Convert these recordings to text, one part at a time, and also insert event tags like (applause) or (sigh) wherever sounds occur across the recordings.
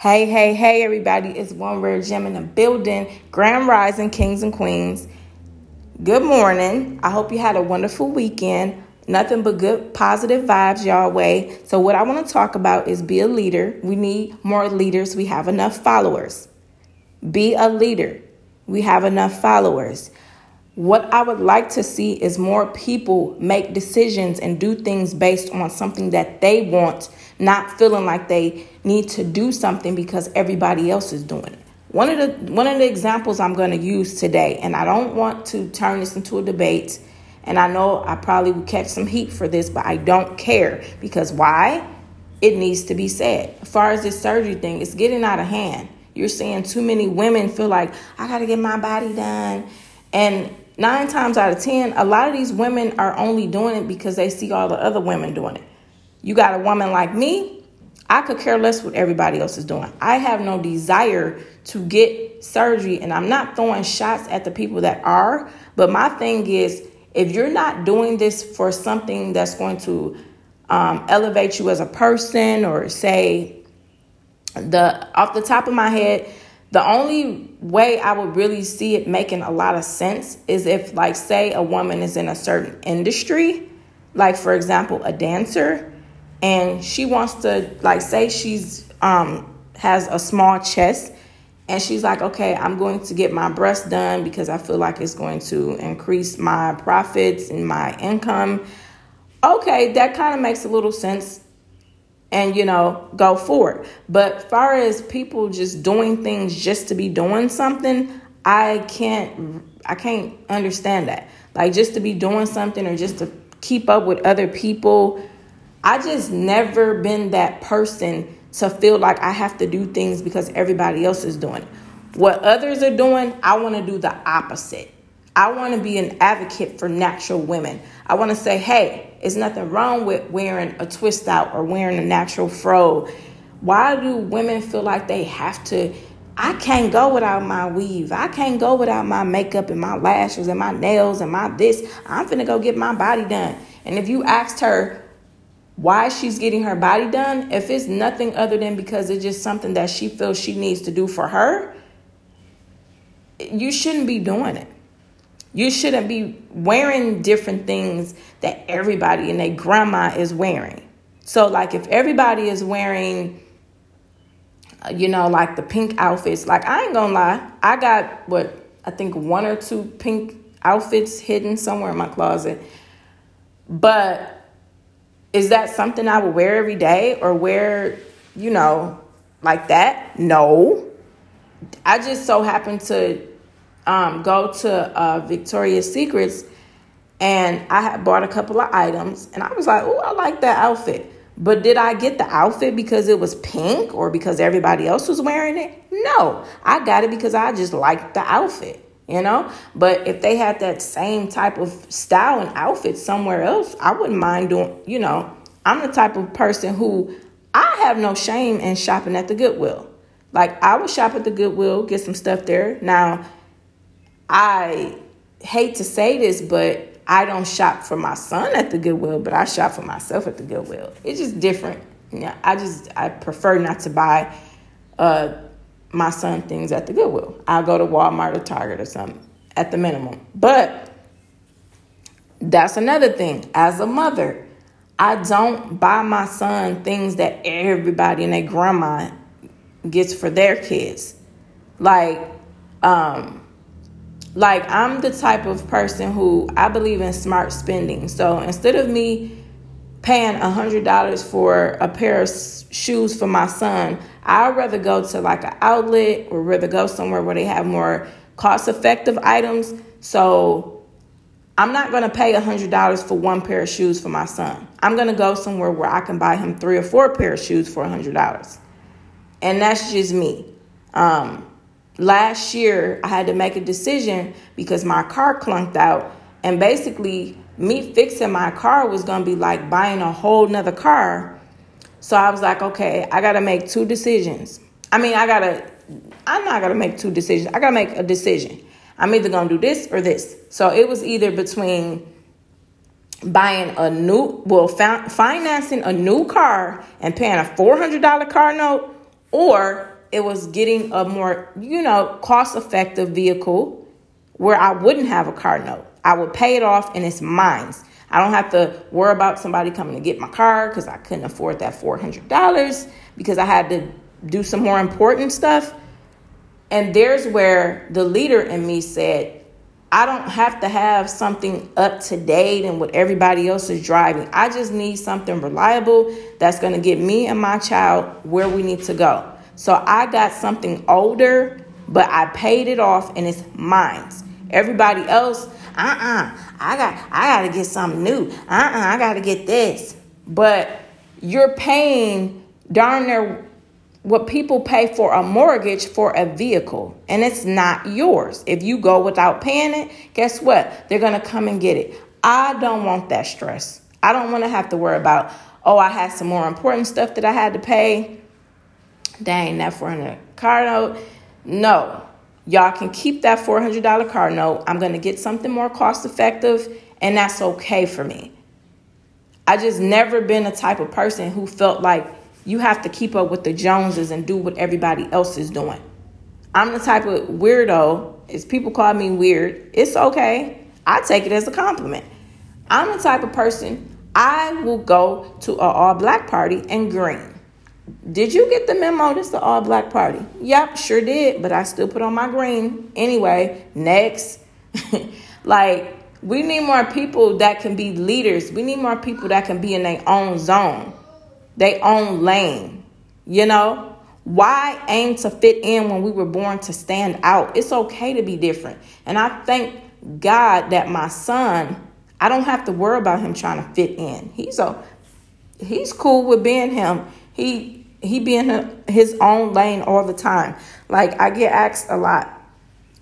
Hey, hey, hey, everybody. It's One Rare Gem in the building. Grand Rising Kings and Queens. Good morning. I hope you had a wonderful weekend. Nothing but good, positive vibes y'all way. So, what I want to talk about is be a leader. We need more leaders. We have enough followers. Be a leader. We have enough followers. What I would like to see is more people make decisions and do things based on something that they want, not feeling like they need to do something because everybody else is doing it. One of the one of the examples I'm going to use today, and I don't want to turn this into a debate, and I know I probably will catch some heat for this, but I don't care because why? It needs to be said. As far as this surgery thing, it's getting out of hand. You're seeing too many women feel like I got to get my body done, and nine times out of ten, a lot of these women are only doing it because they see all the other women doing it. You got a woman like me, I could care less what everybody else is doing. I have no desire to get surgery, and I'm not throwing shots at the people that are. But my thing is, if you're not doing this for something that's going to um, elevate you as a person, or say, the off the top of my head, the only way I would really see it making a lot of sense is if, like, say a woman is in a certain industry, like, for example, a dancer, and she wants to, like, say she's, um, has a small chest, and she's like, okay, I'm going to get my breast done because I feel like it's going to increase my profits and my income. Okay, that kind of makes a little sense and you know go forward but far as people just doing things just to be doing something i can't i can't understand that. Like just to be doing something or just to keep up with other people i just never been that person to feel like i have to do things because everybody else is doing it what others are doing i want to do the opposite I want to be an advocate for natural women. I want to say, hey, there's nothing wrong with wearing a twist out or wearing a natural fro. Why do women feel like they have to? I can't go without my weave. I can't go without my makeup and my lashes and my nails and my this. I'm finna go get my body done. And if you asked her why she's getting her body done, if it's nothing other than because it's just something that she feels she needs to do for her, you shouldn't be doing it. You shouldn't be wearing different things that everybody and their grandma is wearing. So, like, if everybody is wearing, you know, like the pink outfits, like, I ain't gonna lie, I got what I think one or two pink outfits hidden somewhere in my closet. But is that something I would wear every day or wear, you know, like that? No. I just so happened to um, go to uh, Victoria's Secrets and I had bought a couple of items and I was like, oh, I like that outfit. But did I get the outfit because it was pink or because everybody else was wearing it? No, I got it because I just liked the outfit, you know? But if they had that same type of style and outfit somewhere else, I wouldn't mind doing, you know, I'm the type of person who I have no shame in shopping at the Goodwill. Like I would shop at the Goodwill, get some stuff there. Now, I hate to say this, but I don't shop for my son at the Goodwill, but I shop for myself at the Goodwill. It's just different. Yeah, I just I prefer not to buy uh, my son things at the Goodwill. I'll go to Walmart or Target or something at the minimum. But that's another thing. As a mother, I don't buy my son things that everybody and their grandma gets for their kids. Like, um, like I'm the type of person who I believe in smart spending. So instead of me paying a hundred dollars for a pair of shoes for my son, I'd rather go to like an outlet or rather go somewhere where they have more cost effective items. So I'm not gonna pay a hundred dollars for one pair of shoes for my son. I'm gonna go somewhere where I can buy him three or four pair of shoes for a hundred dollars. And that's just me. Um, last year I had to make a decision because my car clunked out and basically me fixing my car was going to be like buying a whole nother car. So I was like, okay, I got to make two decisions. I mean, I got to, I'm not going to make two decisions. I got to make a decision. I'm either going to do this or this. So it was either between buying a new, well, financing a new car and paying a $400 car note or it was getting a more, you know, cost effective vehicle where I wouldn't have a car note. I would pay it off and it's mine. I don't have to worry about somebody coming to get my car because I couldn't afford that $400 because I had to do some more important stuff. And there's where the leader in me said, I don't have to have something up to date and what everybody else is driving. I just need something reliable that's going to get me and my child where we need to go. So I got something older, but I paid it off and it's mine. Everybody else, uh-uh, I got I got to get something new. Uh-uh, I got to get this. But you're paying darn near what people pay for a mortgage for a vehicle and it's not yours. If you go without paying it, guess what? They're going to come and get it. I don't want that stress. I don't want to have to worry about, oh, I had some more important stuff that I had to pay. Dang, that 400 car note. No, y'all can keep that $400 car note. I'm going to get something more cost effective, and that's okay for me. I just never been a type of person who felt like you have to keep up with the Joneses and do what everybody else is doing. I'm the type of weirdo, as people call me weird, it's okay. I take it as a compliment. I'm the type of person, I will go to an all black party and green. Did you get the memo? This is the all black party. Yep, sure did, but I still put on my green. Anyway, next. (laughs) like, we need more people that can be leaders. We need more people that can be in their own zone their own lane. You know, why aim to fit in when we were born to stand out? It's okay to be different. And I thank God that my son, I don't have to worry about him trying to fit in. He's a he's cool with being him. He he be in his own lane all the time. Like I get asked a lot,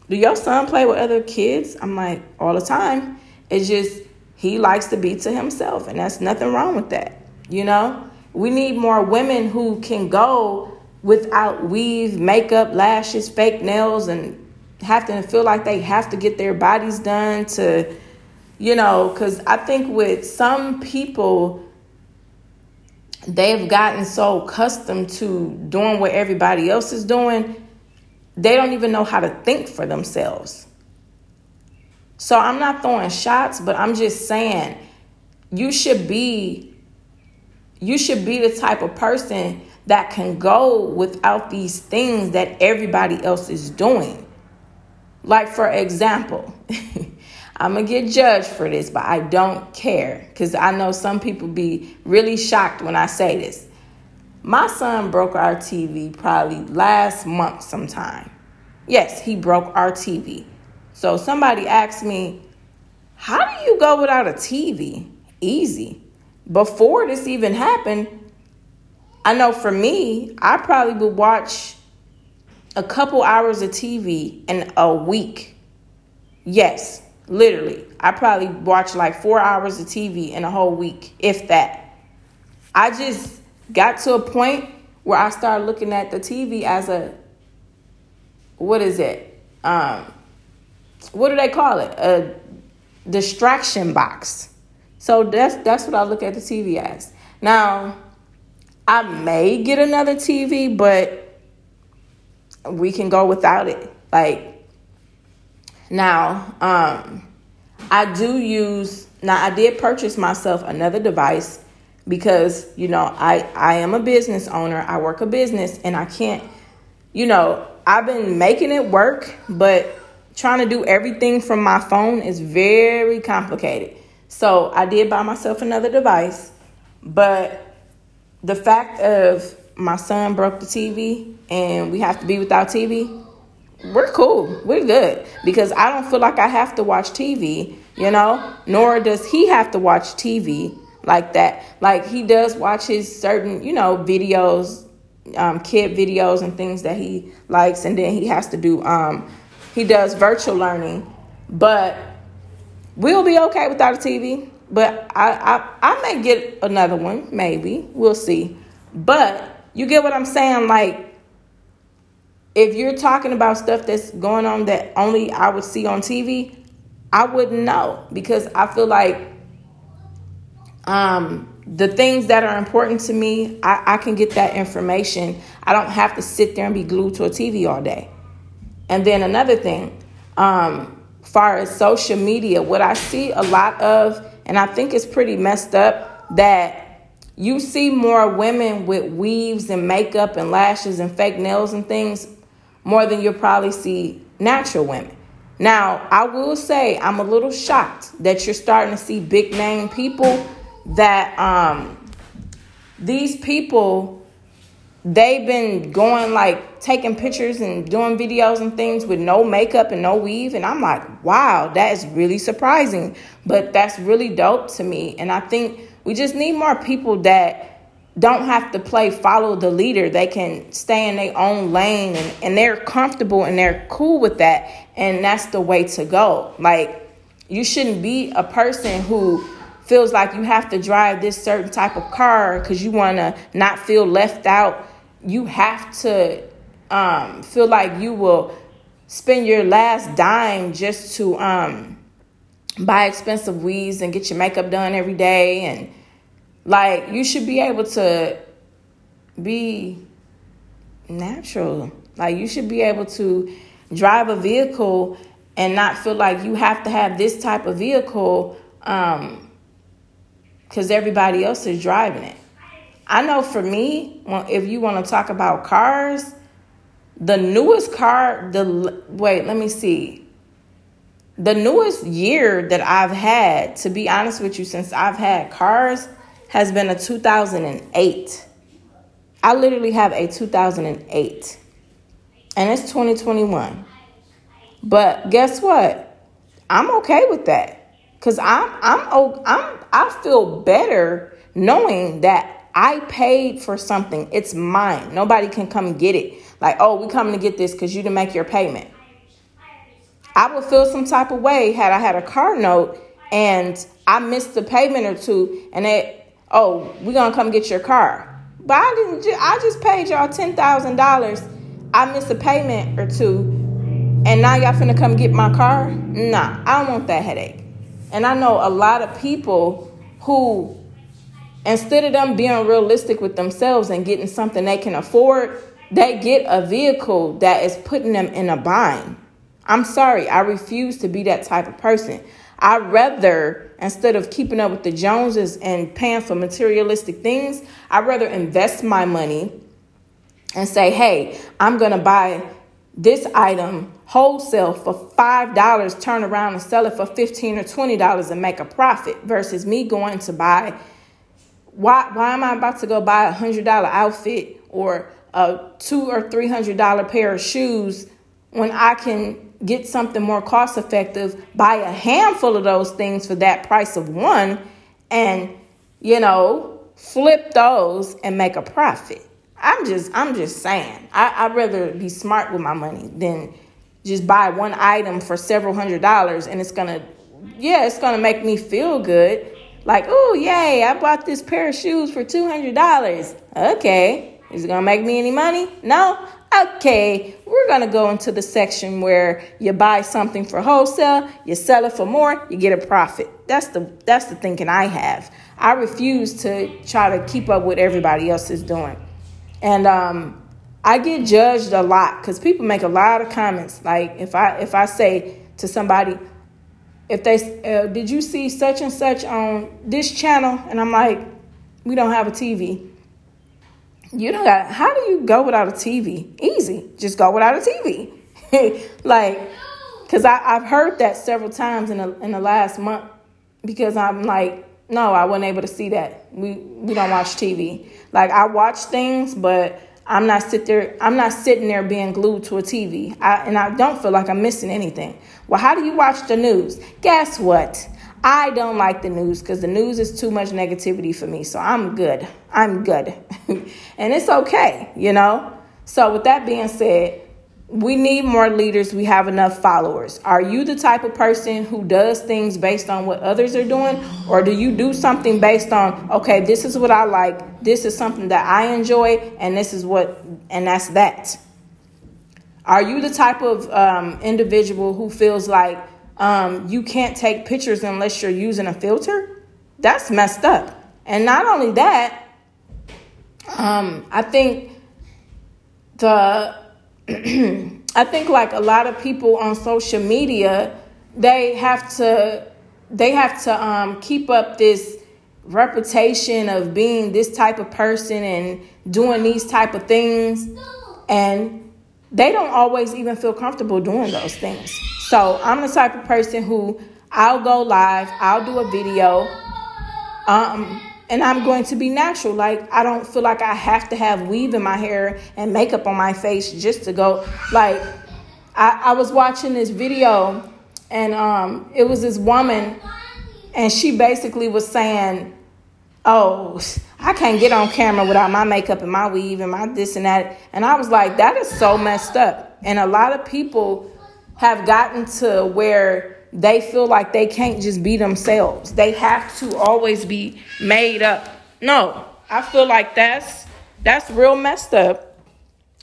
"Do your son play with other kids?" I'm like, "All the time." It's just he likes to be to himself, and that's nothing wrong with that. You know, we need more women who can go without weave, makeup, lashes, fake nails, and have to feel like they have to get their bodies done to, you know, because I think with some people, they've gotten so accustomed to doing what everybody else is doing, they don't even know how to think for themselves. So I'm not throwing shots, but I'm just saying you should be you should be the type of person that can go without these things that everybody else is doing. Like, for example, (laughs) I'm gonna get judged for this, but I don't care because I know some people be really shocked when I say this. My son broke our TV probably last month sometime. Yes, he broke our TV. So somebody asked me, How do you go without a TV? Easy before this even happened, I know for me, I probably would watch a couple hours of TV in a week. Yes, literally. I probably watch like four hours of TV in a whole week, if that. I just got to a point where I started looking at the TV as a what is it? Um, what do they call it? A distraction box. So that's that's what I look at the TV as. Now, I may get another TV, but we can go without it. Like now, um, I do use now I did purchase myself another device because you know I I am a business owner. I work a business and I can't you know, I've been making it work, but trying to do everything from my phone is very complicated. So I did buy myself another device, but the fact of my son broke the TV and we have to be without TV, we're cool. We're good because I don't feel like I have to watch TV, you know, nor does he have to watch TV like that. Like he does watch his certain, you know, videos, um, kid videos and things that he likes, and then he has to do, um, he does virtual learning, but We'll be okay without a TV, but I, I, I may get another one, maybe. We'll see. But you get what I'm saying? Like, if you're talking about stuff that's going on that only I would see on TV, I wouldn't know because I feel like um, the things that are important to me, I, I can get that information. I don't have to sit there and be glued to a TV all day. And then another thing, um, far as social media, what I see a lot of, and I think it's pretty messed up, that you see more women with weaves and makeup and lashes and fake nails and things more than you'll probably see natural women. Now, I will say I'm a little shocked that you're starting to see big name people that um, these people they've been going like taking pictures and doing videos and things with no makeup and no weave and i'm like wow that is really surprising but that's really dope to me and i think we just need more people that don't have to play follow the leader. They can stay in their own lane and, and they're comfortable and they're cool with that and that's the way to go. Like you shouldn't be a person who feels like you have to drive this certain type of car because you want to not feel left out. You have to um, feel like you will spend your last dime just to um, buy expensive weaves and get your makeup done every day and like you should be able to be natural like you should be able to drive a vehicle and not feel like you have to have this type of vehicle um because everybody else is driving it I know for me, if you want to talk about cars, the newest car, the wait, let me see. The newest year that I've had, to be honest with you, since I've had cars, has been a 2008. I literally have a 2008, and it's 2021. But guess what? I'm okay with that because I'm I'm I'm I feel better knowing that I paid for something. It's mine. Nobody can come get it. Like, oh, we coming to get this because you didn't make your payment. I would feel some type of way had I had a car note and I missed a payment or two and it, oh, we're gonna come get your car. But I didn't. I just paid y'all ten thousand dollars. I missed a payment or two, and now y'all finna come get my car? Nah, I don't want that headache. And I know a lot of people who instead of them being realistic with themselves and getting something they can afford, they get a vehicle that is putting them in a bind. I'm sorry, I refuse to be that type of person. I'd rather, instead of keeping up with the Joneses and paying for materialistic things, I'd rather invest my money and say, hey, I'm going to buy this item wholesale for $5, turn around and sell it for 15 or $20 and make a profit versus me going to buy why why am I about to go buy a hundred dollar outfit or a two or three hundred dollar pair of shoes when I can get something more cost effective, buy a handful of those things for that price of one, and you know, flip those and make a profit. I'm just I'm just saying. I, I'd rather be smart with my money than just buy one item for several hundred dollars and it's gonna yeah, it's gonna make me feel good like, oh, yay, I bought this pair of shoes for $200. Okay, is it gonna make me any money? No? Okay, we're gonna go into the section where you buy something for wholesale, you sell it for more, you get a profit. That's the that's the thinking I have. I refuse to try to keep up with everybody else is doing. And um I get judged a lot because people make a lot of comments. Like if I if I say to somebody, if they uh, did you see such and such on this channel and i'm like we don't have a tv you don't got how do you go without a tv easy just go without a tv (laughs) like because i've heard that several times in the, in the last month because i'm like no i wasn't able to see that we we don't watch tv like i watch things but I'm not sit there. I'm not sitting there being glued to a TV, I, and I don't feel like I'm missing anything. Well, how do you watch the news? Guess what? I don't like the news because the news is too much negativity for me. So I'm good. I'm good, (laughs) and it's okay, you know. So with that being said, we need more leaders. We have enough followers. Are you the type of person who does things based on what others are doing? Or do you do something based on, okay, this is what I like, this is something that I enjoy, and this is what, and that's that? Are you the type of um, individual who feels like um, you can't take pictures unless you're using a filter? That's messed up. And not only that, um, I think the (clears throat) I think like a lot of people on social media, they have to they have to um, keep up this reputation of being this type of person and doing these type of things and they don't always even feel comfortable doing those things so i'm the type of person who i'll go live i'll do a video um, and i'm going to be natural like i don't feel like i have to have weave in my hair and makeup on my face just to go like i, I was watching this video and um, it was this woman and she basically was saying oh, I can't get on camera without my makeup and my weave and my this and that. And I was like, that is so messed up. And a lot of people have gotten to where they feel like they can't just be themselves. They have to always be made up. No, I feel like that's that's real messed up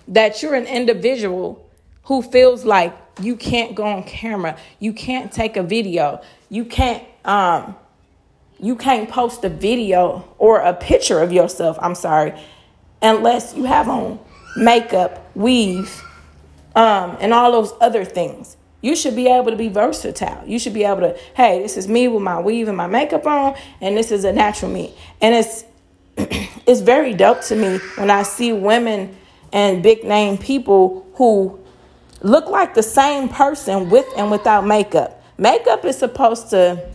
that you're an individual who feels like you can't go on camera, you can't take a video, you can't um you can't post a video or a picture of yourself, I'm sorry, unless you have on makeup, weave, um, and all those other things. You should be able to be versatile. You should be able to, hey, this is me with my weave and my makeup on, and this is a natural me. And it's (clears throat) it's very dope to me when I see women and big name people who look like the same person with and without makeup. Makeup is supposed to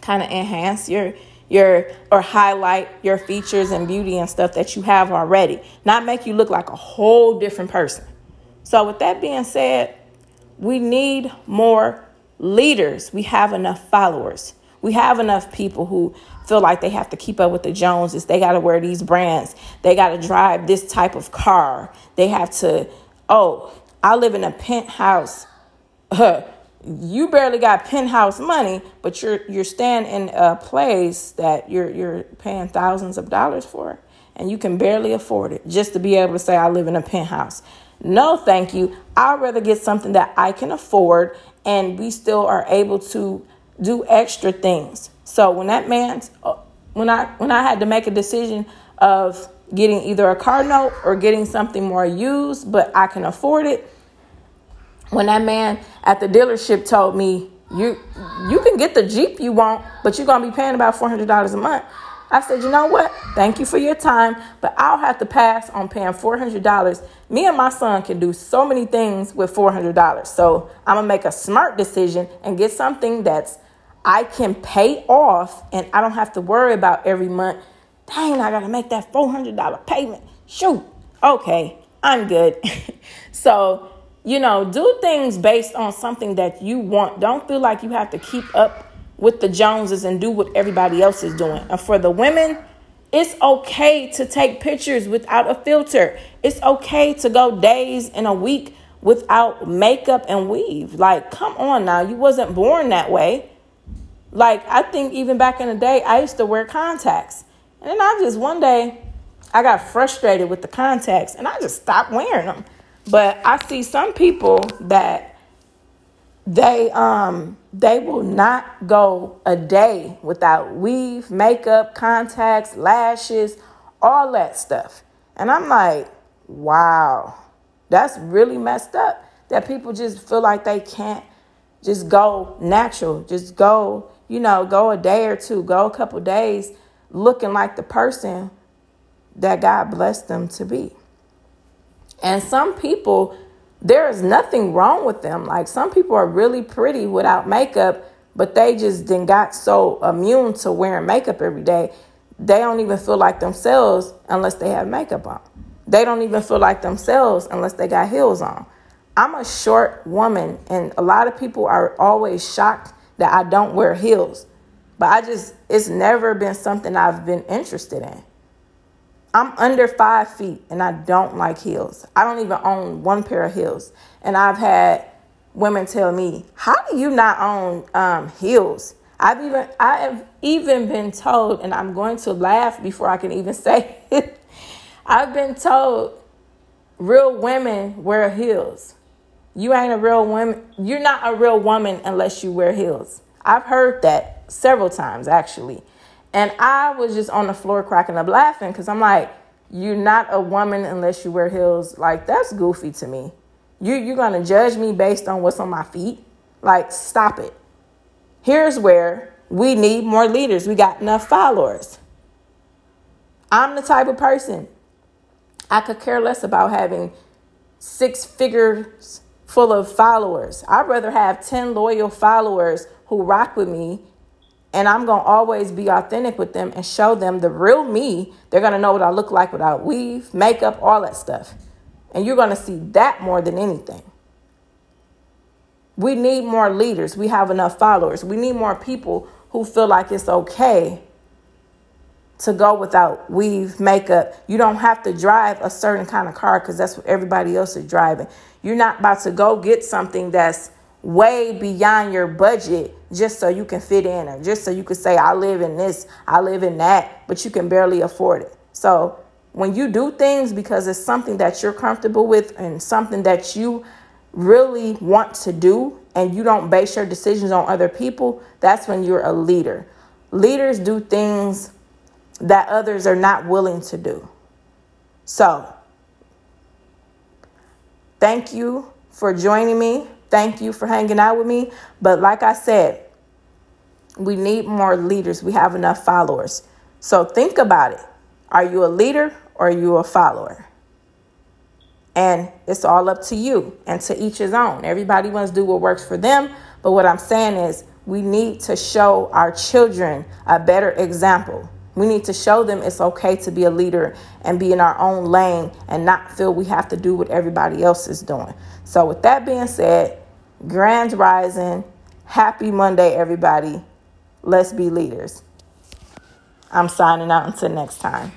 kind of enhance your your or highlight your features and beauty and stuff that you have already, not make you look like a whole different person. So with that being said, we need more leaders. We have enough followers. We have enough people who feel like they have to keep up with the Joneses. They got to wear these brands. They got to drive this type of car. They have to, oh, I live in a penthouse. (laughs) you barely got penthouse money, but you're you're staying in a place that you're you're paying thousands of dollars for, and you can barely afford it just to be able to say I live in a penthouse. No, thank you. I'd rather get something that I can afford, and we still are able to do extra things. So when that man's when I when I had to make a decision of getting either a car note or getting something more used, but I can afford it when that man at the dealership told me you you can get the Jeep you want, but you're gonna be paying about four hundred dollars a month. I said, you know what? Thank you for your time, but I'll have to pass on paying four hundred dollars. Me and my son can do so many things with four hundred dollars. So I'm gonna make a smart decision and get something that's I can pay off and I don't have to worry about every month. Dang, I gotta make that four hundred dollar payment. Shoot. Okay, I'm good. (laughs) so you know, do things based on something that you want. Don't feel like you have to keep up with the Joneses and do what everybody else is doing. And for the women, it's okay to take pictures without a filter. It's okay to go days in a week without makeup and weave. Like, come on now, you wasn't born that way. Like, I think even back in the day, I used to wear contacts. And then I just one day I got frustrated with the contacts and I just stopped wearing them. But I see some people that they um they will not go a day without weave, makeup, contacts, lashes, all that stuff. And I'm like, wow, that's really messed up. That people just feel like they can't just go natural, just go, you know, go a day or two, go a couple days looking like the person that God blessed them to be. And some people, there is nothing wrong with them. Like some people are really pretty without makeup, but they just then got so immune to wearing makeup every day. They don't even feel like themselves unless they have makeup on. They don't even feel like themselves unless they got heels on. I'm a short woman, and a lot of people are always shocked that I don't wear heels. But I just, it's never been something I've been interested in. I'm under five feet and I don't like heels. I don't even own one pair of heels. And I've had women tell me, How do you not own um, heels? I've even I have even been told, and I'm going to laugh before I can even (laughs) say it. I've been told real women wear heels. You ain't a real woman. You're not a real woman unless you wear heels. I've heard that several times actually. And I was just on the floor cracking up laughing because I'm like, you're not a woman unless you wear heels. Like that's goofy to me. You you're gonna judge me based on what's on my feet? Like stop it. Here's where we need more leaders. We got enough followers. I'm the type of person I could care less about having six figures full of followers. I'd rather have 10 loyal followers who rock with me and I'm going to always be authentic with them and show them the real me. They're going to know what I look like without weave, makeup, all that stuff. And you're going to see that more than anything. We need more leaders. We have enough followers. We need more people who feel like it's okay to go without weave, makeup. You don't have to drive a certain kind of car because that's what everybody else is driving. You're not about to go get something that's way beyond your budget just so you can fit in or just so you can say, I live in this, I live in that, but you can barely afford it. So when you do things because it's something that you're comfortable with and something that you really want to do and you don't base your decisions on other people, that's when you're a leader. Leaders do things that others are not willing to do. So, thank you for joining me. Thank you for hanging out with me. But like I said, we need more leaders. We have enough followers. So think about it. Are you a leader or are you a follower? And it's all up to you and to each his own. Everybody wants to do what works for them. But what I'm saying is, we need to show our children a better example. We need to show them it's okay to be a leader and be in our own lane and not feel we have to do what everybody else is doing. So, with that being said, Grand Rising. Happy Monday, everybody. Let's be leaders. I'm signing out until next time.